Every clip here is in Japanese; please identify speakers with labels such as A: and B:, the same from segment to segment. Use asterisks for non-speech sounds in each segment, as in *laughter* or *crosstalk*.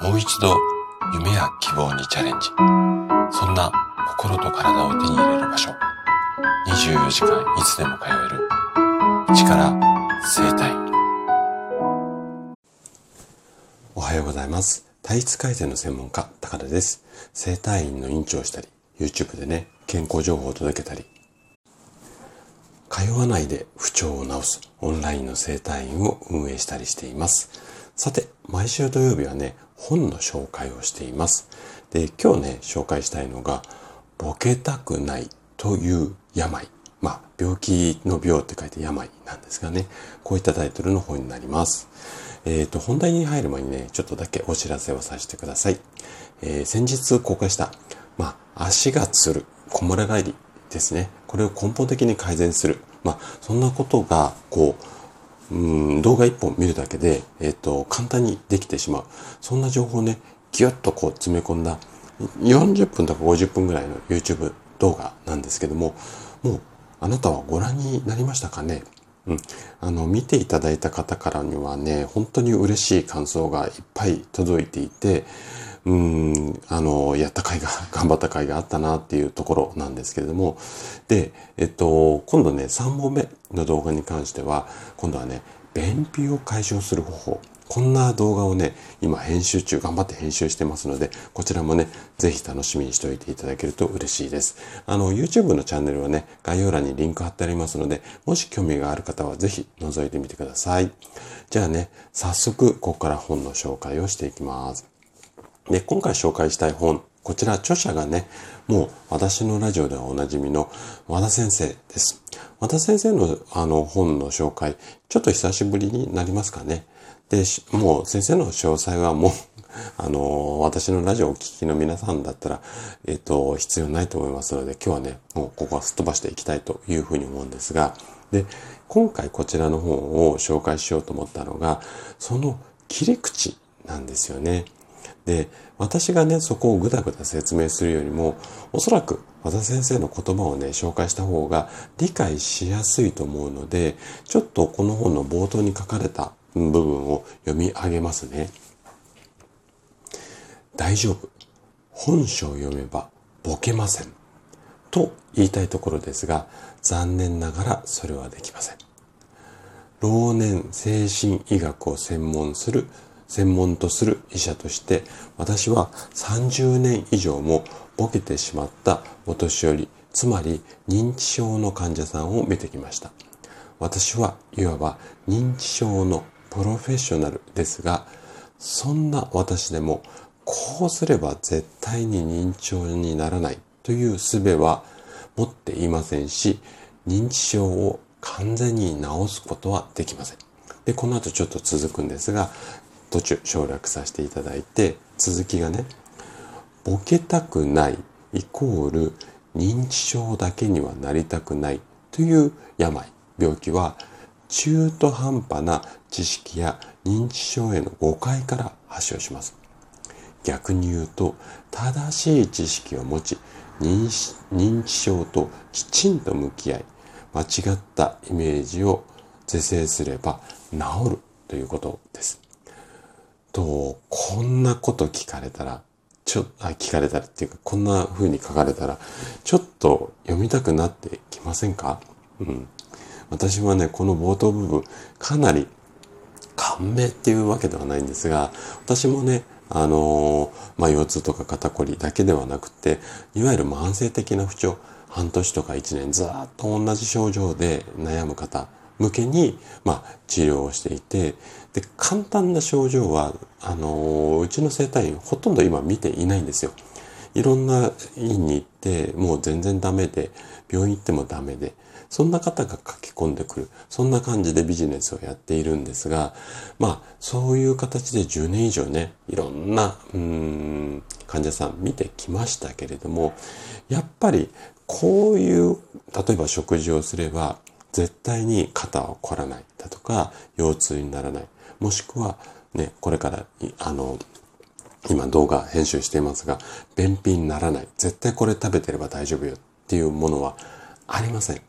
A: もう一度夢や希望にチャレンジ。そんな心と体を手に入れる場所。24時間いつでも通える。力生体。
B: おはようございます。体質改善の専門家、高田です。生体院の院長をしたり、YouTube でね、健康情報を届けたり、通わないで不調を治すオンラインの生体院を運営したりしています。さて、毎週土曜日はね、本の紹介をしています。で、今日ね、紹介したいのが、ボケたくないという病。まあ、病気の病って書いて病なんですがね、こういったタイトルの本になります。えっ、ー、と、本題に入る前にね、ちょっとだけお知らせをさせてください。えー、先日公開した、まあ、足がつる、こもら返りですね。これを根本的に改善する。まあ、そんなことが、こう、うん、動画一本見るだけで、えっ、ー、と、簡単にできてしまう。そんな情報をね、ぎゅっとこう詰め込んだ、40分とか50分ぐらいの YouTube 動画なんですけども、もう、あなたはご覧になりましたかね？うん。あの、見ていただいた方からにはね、本当に嬉しい感想がいっぱい届いていて、うん、あの、やった甲斐が、*laughs* 頑張った甲斐があったなっていうところなんですけれども、で、えっと、今度ね、3本目の動画に関しては、今度はね、便秘を解消する方法。こんな動画をね、今編集中、頑張って編集してますので、こちらもね、ぜひ楽しみにしておいていただけると嬉しいです。あの、YouTube のチャンネルはね、概要欄にリンク貼ってありますので、もし興味がある方はぜひ覗いてみてください。じゃあね、早速、ここから本の紹介をしていきます。で、今回紹介したい本、こちら著者がね、もう私のラジオではおなじみの和田先生です。和田先生のあの本の紹介、ちょっと久しぶりになりますかね。で、もう先生の詳細はもう *laughs* あの、私のラジオをお聞きの皆さんだったら、えっと、必要ないと思いますので、今日はね、もうここはすっ飛ばしていきたいというふうに思うんですが、で、今回こちらの本を紹介しようと思ったのが、その切り口なんですよね。で、私がね、そこをぐだぐだ説明するよりも、おそらく和田先生の言葉をね、紹介した方が理解しやすいと思うので、ちょっとこの本の冒頭に書かれた部分を読み上げますね。大丈夫。本書を読めばボケません。と言いたいところですが、残念ながらそれはできません。老年精神医学を専門する専門とする医者として私は30年以上もボケてしまったお年寄りつまり認知症の患者さんを見てきました私はいわば認知症のプロフェッショナルですがそんな私でもこうすれば絶対に認知症にならないという術は持っていませんし認知症を完全に治すことはできません。で、この後ちょっと続くんですが、途中省略させていただいて、続きがね、ボケたくないイコール認知症だけにはなりたくないという病、病気は中途半端な知識や認知症への誤解から発症します。逆に言うと、正しい知識を持ち、認知症ときちんと向き合い、間違ったイメージを是正すれば治るということ。と、こんなこと聞かれたら、ちょ、あ、聞かれたらっていうか、こんな風に書かれたら、ちょっと読みたくなってきませんか？うん。私はね、この冒頭部分、かなり感銘っていうわけではないんですが、私もね、あのー、まあ、腰痛とか肩こりだけではなくて、いわゆる慢性的な不調、半年とか1年ずっと同じ症状で悩む方向けに、まあ、治療をしていて、で、簡単な症状は、あの、うちの生体院ほとんど今見ていないんですよ。いろんな院に行って、もう全然ダメで、病院行ってもダメで、そんな方が書き込んでくる。そんな感じでビジネスをやっているんですが、まあ、そういう形で10年以上ね、いろんな、うん、患者さん見てきましたけれども、やっぱり、こういう、例えば食事をすれば、絶対に肩を凝らないだとか、腰痛にならない。もしくは、ね、これから、あの、今動画編集していますが、便秘にならない。絶対これ食べてれば大丈夫よっていうものはありません。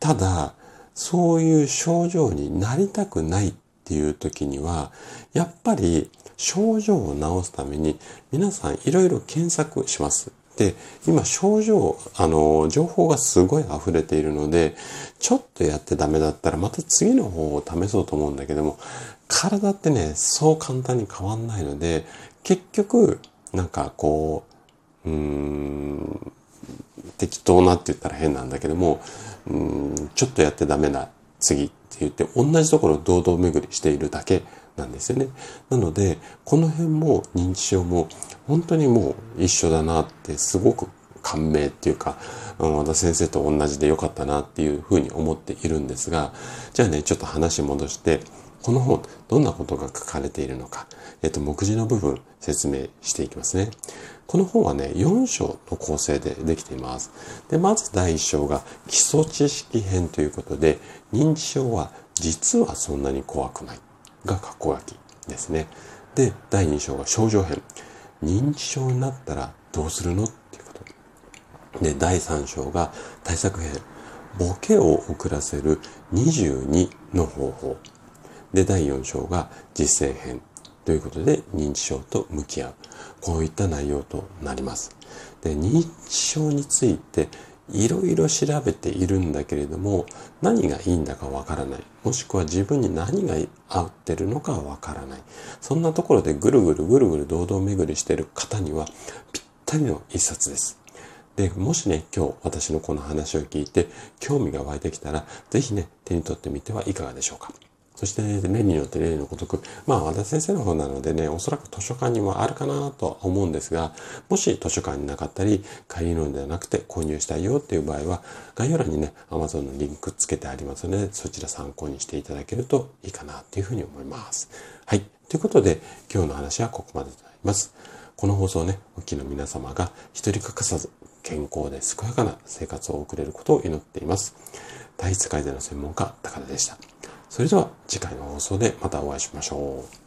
B: ただ、そういう症状になりたくないっていう時には、やっぱり症状を治すために皆さんいろいろ検索します。で、今症状、あの、情報がすごい溢れているので、ちょっとやってダメだったらまた次の方を試そうと思うんだけども、体ってね、そう簡単に変わんないので、結局、なんかこう、うーん、適当なって言ったら変なんだけども、うんちょっとやってダメな次って言って同じところを堂々巡りしているだけなんですよね。なので、この辺も認知症も本当にもう一緒だなってすごく感銘っていうか、和田先生と同じでよかったなっていうふうに思っているんですが、じゃあね、ちょっと話戻して、この本、どんなことが書かれているのか、えっと、目次の部分説明していきますね。この本はね、4章の構成でできています。で、まず第1章が基礎知識編ということで、認知症は実はそんなに怖くないが過去書きですね。で、第2章が症状編。認知症になったらどうするの？っていうこと。で、第3章が対策編。ボケを遅らせる22の方法。で、第4章が実践編。ということで、認知症と向き合う。こういった内容となります。で、認知症についていろいろ調べているんだけれども、何がいいんだかわからない。もしくは自分に何が合ってるのかわからない。そんなところでぐるぐるぐるぐる堂々巡りしている方にはぴったりの一冊です。で、もしね、今日私のこの話を聞いて興味が湧いてきたら、ぜひね、手に取ってみてはいかがでしょうか。そして、例によって例のごとく、まあ、和田先生の方なのでね、おそらく図書館にもあるかなとは思うんですが、もし図書館になかったり、借りるのではなくて購入したいよっていう場合は、概要欄にね、Amazon のリンクつけてありますので、そちら参考にしていただけるといいかなっていうふうに思います。はい。ということで、今日の話はここまでとなります。この放送ね、お聞きの皆様が一人欠かさず健康で健やかな生活を送れることを祈っています。体質改善の専門家、高田でした。それでは次回の放送でまたお会いしましょう。